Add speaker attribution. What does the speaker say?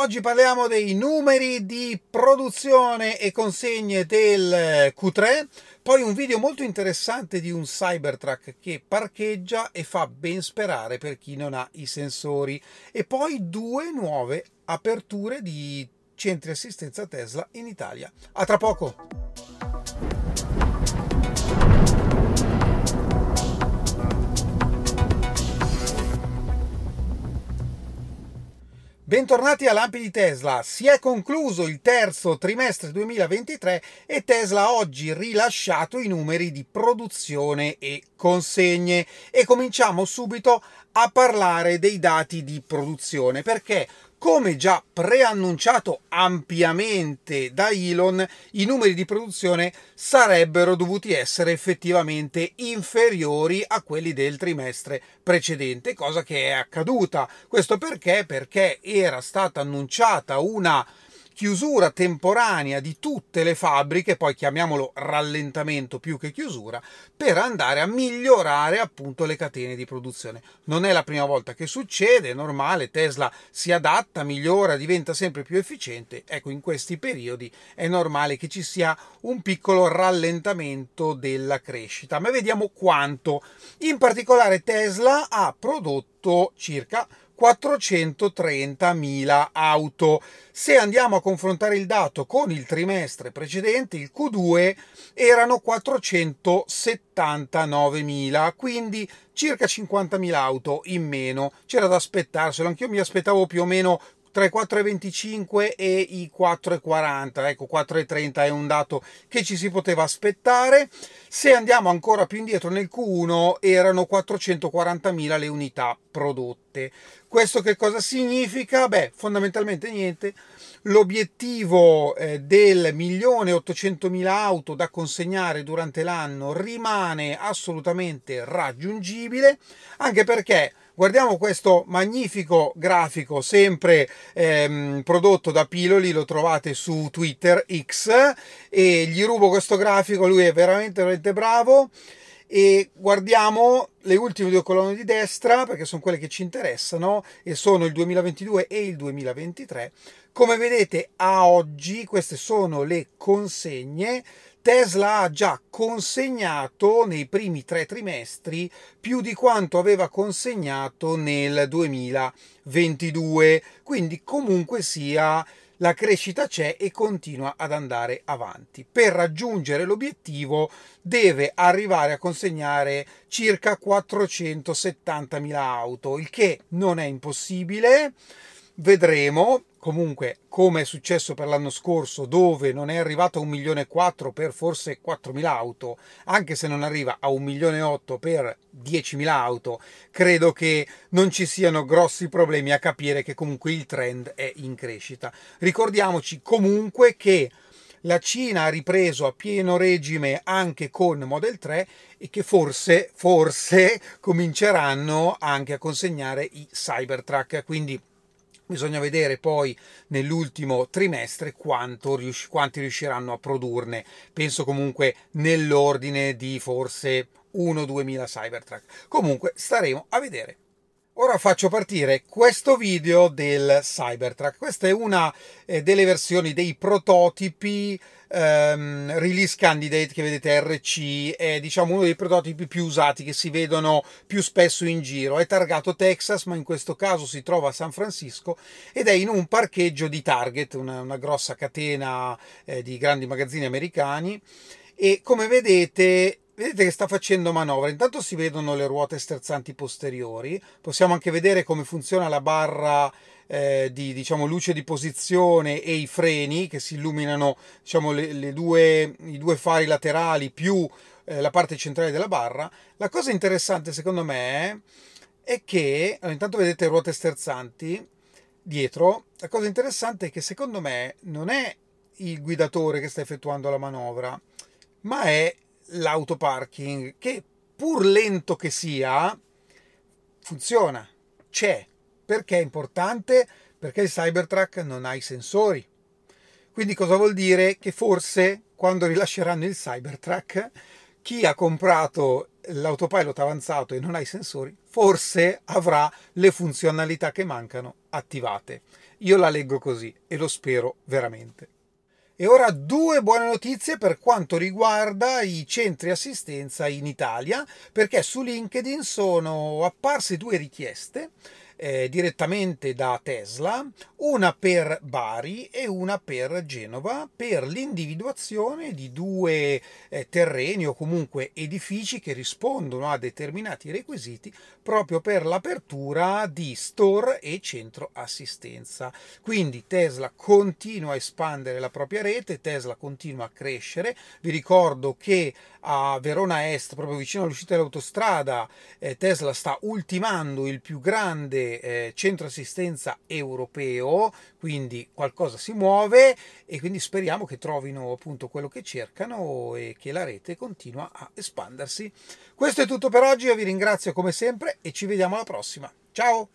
Speaker 1: Oggi parliamo dei numeri di produzione e consegne del Q3, poi un video molto interessante di un Cybertruck che parcheggia e fa ben sperare per chi non ha i sensori e poi due nuove aperture di centri assistenza Tesla in Italia. A tra poco! Bentornati a Lampi di Tesla. Si è concluso il terzo trimestre 2023 e Tesla ha oggi rilasciato i numeri di produzione e consegne e cominciamo subito a parlare dei dati di produzione perché come già preannunciato ampiamente da Elon, i numeri di produzione sarebbero dovuti essere effettivamente inferiori a quelli del trimestre precedente, cosa che è accaduta. Questo perché? Perché era stata annunciata una chiusura temporanea di tutte le fabbriche, poi chiamiamolo rallentamento più che chiusura, per andare a migliorare appunto le catene di produzione. Non è la prima volta che succede, è normale, Tesla si adatta, migliora, diventa sempre più efficiente. Ecco, in questi periodi è normale che ci sia un piccolo rallentamento della crescita, ma vediamo quanto. In particolare Tesla ha prodotto circa 430.000 auto. Se andiamo a confrontare il dato con il trimestre precedente, il Q2 erano 479.000, quindi circa 50.000 auto in meno. C'era da aspettarselo, anch'io mi aspettavo più o meno tra i 4,25 e i 4,40. Ecco, 4,30 è un dato che ci si poteva aspettare. Se andiamo ancora più indietro nel Q1 erano 440.000 le unità prodotte. Questo che cosa significa? Beh, fondamentalmente niente. L'obiettivo eh, del milione 800.000 auto da consegnare durante l'anno rimane assolutamente raggiungibile, anche perché Guardiamo questo magnifico grafico, sempre ehm, prodotto da Piloli, lo trovate su Twitter X e gli rubo questo grafico, lui è veramente, veramente bravo e guardiamo le ultime due colonne di destra perché sono quelle che ci interessano e sono il 2022 e il 2023. Come vedete a oggi queste sono le consegne Tesla ha già consegnato nei primi tre trimestri più di quanto aveva consegnato nel 2022, quindi comunque sia la crescita c'è e continua ad andare avanti. Per raggiungere l'obiettivo deve arrivare a consegnare circa 470.000 auto, il che non è impossibile. Vedremo, comunque come è successo per l'anno scorso dove non è arrivato a 1 milione e 4 per forse 4.000 auto anche se non arriva a 1 milione e 8 per 10.000 auto credo che non ci siano grossi problemi a capire che comunque il trend è in crescita. Ricordiamoci comunque che la Cina ha ripreso a pieno regime anche con Model 3 e che forse, forse cominceranno anche a consegnare i Cybertruck, quindi Bisogna vedere poi nell'ultimo trimestre quanto, quanti riusciranno a produrne. Penso comunque nell'ordine di forse 1-2 mila Cybertruck. Comunque staremo a vedere. Ora faccio partire questo video del Cybertruck. Questa è una eh, delle versioni dei prototipi um, release candidate che vedete RC è diciamo uno dei prototipi più usati che si vedono più spesso in giro. È targato Texas ma in questo caso si trova a San Francisco ed è in un parcheggio di Target una, una grossa catena eh, di grandi magazzini americani. E come vedete vedete che sta facendo manovra. Intanto si vedono le ruote sterzanti posteriori, possiamo anche vedere come funziona la barra eh, di diciamo, luce di posizione e i freni che si illuminano diciamo, le, le due, i due fari laterali più eh, la parte centrale della barra. La cosa interessante secondo me è che, allora, intanto vedete ruote sterzanti dietro, la cosa interessante è che secondo me non è il guidatore che sta effettuando la manovra, ma è l'autoparking che pur lento che sia, funziona, c'è. Perché è importante? Perché il Cybertruck non ha i sensori. Quindi cosa vuol dire? Che forse quando rilasceranno il Cybertruck, chi ha comprato l'autopilot avanzato e non ha i sensori, forse avrà le funzionalità che mancano attivate. io la leggo così e lo spero veramente. E ora due buone notizie per quanto riguarda i centri assistenza in Italia, perché su LinkedIn sono apparse due richieste eh, direttamente da Tesla, una per Bari e una per Genova, per l'individuazione di due eh, terreni o comunque edifici che rispondono a determinati requisiti proprio per l'apertura di store e centro assistenza. Quindi Tesla continua a espandere la propria rete, Tesla continua a crescere. Vi ricordo che a Verona Est, proprio vicino all'uscita dell'autostrada, eh, Tesla sta ultimando il più grande eh, centro assistenza europeo, quindi qualcosa si muove e quindi speriamo che trovino appunto quello che cercano e che la rete continua a espandersi. Questo è tutto per oggi, io vi ringrazio come sempre e ci vediamo alla prossima. Ciao!